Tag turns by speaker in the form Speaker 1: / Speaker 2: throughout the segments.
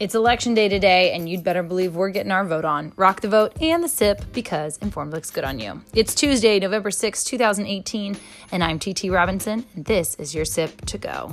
Speaker 1: It's election day today, and you'd better believe we're getting our vote on. Rock the vote and the sip because informed looks good on you. It's Tuesday, November 6, 2018, and I'm TT Robinson, and this is your sip to go.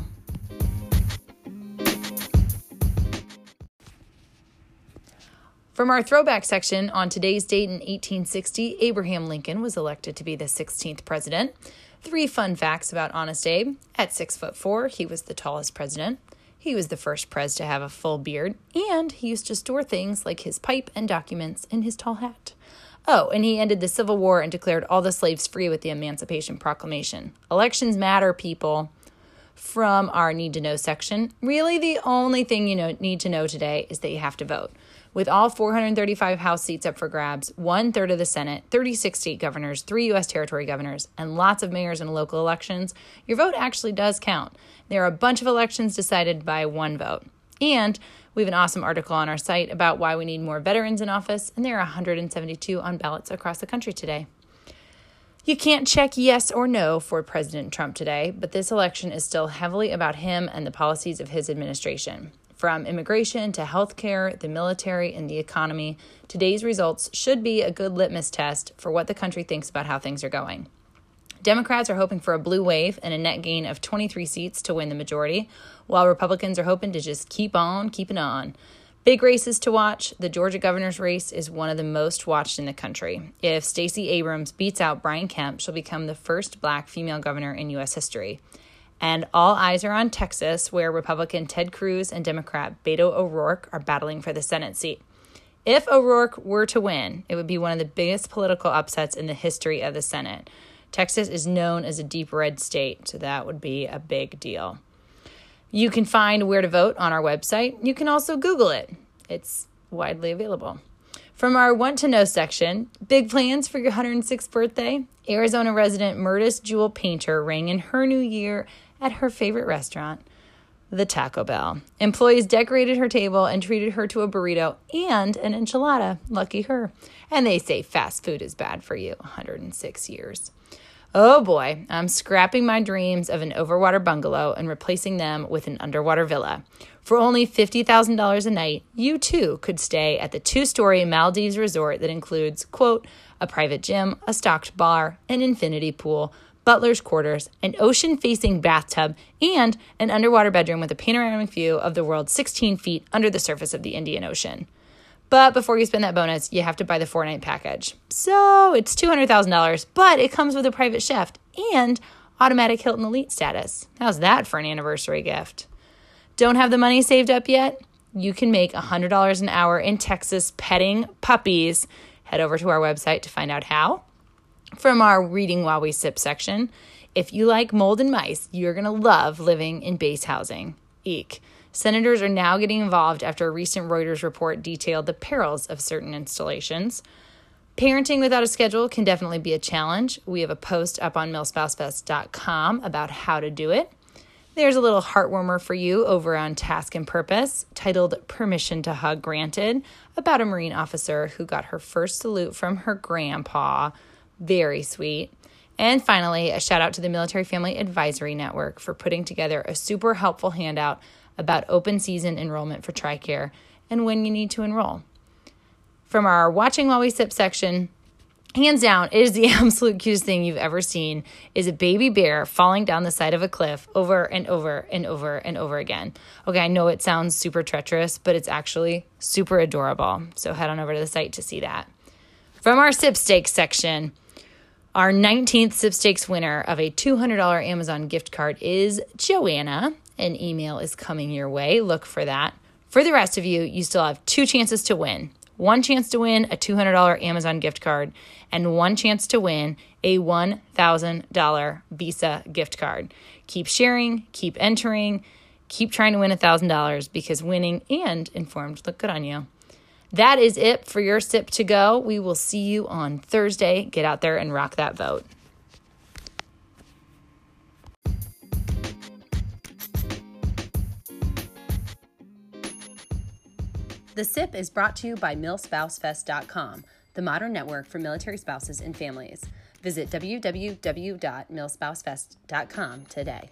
Speaker 1: From our throwback section, on today's date in 1860, Abraham Lincoln was elected to be the 16th president. Three fun facts about Honest Abe. At six foot four, he was the tallest president. He was the first prez to have a full beard, and he used to store things like his pipe and documents in his tall hat. Oh, and he ended the Civil War and declared all the slaves free with the Emancipation Proclamation. Elections matter, people. From our need to know section, really the only thing you know, need to know today is that you have to vote. With all 435 House seats up for grabs, one third of the Senate, 36 state governors, three U.S. territory governors, and lots of mayors in local elections, your vote actually does count. There are a bunch of elections decided by one vote. And we have an awesome article on our site about why we need more veterans in office, and there are 172 on ballots across the country today. You can't check yes or no for President Trump today, but this election is still heavily about him and the policies of his administration. From immigration to healthcare, the military, and the economy, today's results should be a good litmus test for what the country thinks about how things are going. Democrats are hoping for a blue wave and a net gain of 23 seats to win the majority, while Republicans are hoping to just keep on keeping on. Big races to watch. The Georgia governor's race is one of the most watched in the country. If Stacey Abrams beats out Brian Kemp, she'll become the first black female governor in U.S. history. And all eyes are on Texas, where Republican Ted Cruz and Democrat Beto O'Rourke are battling for the Senate seat. If O'Rourke were to win, it would be one of the biggest political upsets in the history of the Senate. Texas is known as a deep red state, so that would be a big deal. You can find where to vote on our website. You can also Google it, it's widely available. From our Want to Know section, big plans for your 106th birthday. Arizona resident Murtis Jewel Painter rang in her new year at her favorite restaurant, the Taco Bell. Employees decorated her table and treated her to a burrito and an enchilada. Lucky her. And they say fast food is bad for you. 106 years. Oh boy, I'm scrapping my dreams of an overwater bungalow and replacing them with an underwater villa. For only $50,000 a night, you too could stay at the two story Maldives resort that includes, quote, a private gym, a stocked bar, an infinity pool, butler's quarters, an ocean facing bathtub, and an underwater bedroom with a panoramic view of the world 16 feet under the surface of the Indian Ocean. But before you spend that bonus, you have to buy the four night package. So it's $200,000, but it comes with a private chef and automatic Hilton Elite status. How's that for an anniversary gift? Don't have the money saved up yet? You can make $100 an hour in Texas petting puppies. Head over to our website to find out how from our Reading While We Sip section. If you like mold and mice, you're going to love living in base housing. Eek. Senators are now getting involved after a recent Reuters report detailed the perils of certain installations. Parenting without a schedule can definitely be a challenge. We have a post up on milspousefest.com about how to do it. There's a little heartwarmer for you over on Task and Purpose titled Permission to Hug Granted about a Marine officer who got her first salute from her grandpa very sweet. And finally, a shout out to the Military Family Advisory Network for putting together a super helpful handout about open season enrollment for TRICARE and when you need to enroll. From our Watching While We Sip section, hands down, it is the absolute cutest thing you've ever seen is a baby bear falling down the side of a cliff over and over and over and over again. Okay, I know it sounds super treacherous, but it's actually super adorable. So head on over to the site to see that. From our Sip Stakes section, our 19th Sipstakes winner of a $200 Amazon gift card is Joanna. An email is coming your way. Look for that. For the rest of you, you still have two chances to win. One chance to win a $200 Amazon gift card, and one chance to win a $1,000 Visa gift card. Keep sharing, keep entering, keep trying to win $1,000 because winning and informed look good on you. That is it for your sip to go. We will see you on Thursday. Get out there and rock that vote.
Speaker 2: The SIP is brought to you by MilSpouseFest.com, the modern network for military spouses and families. Visit www.milspousefest.com today.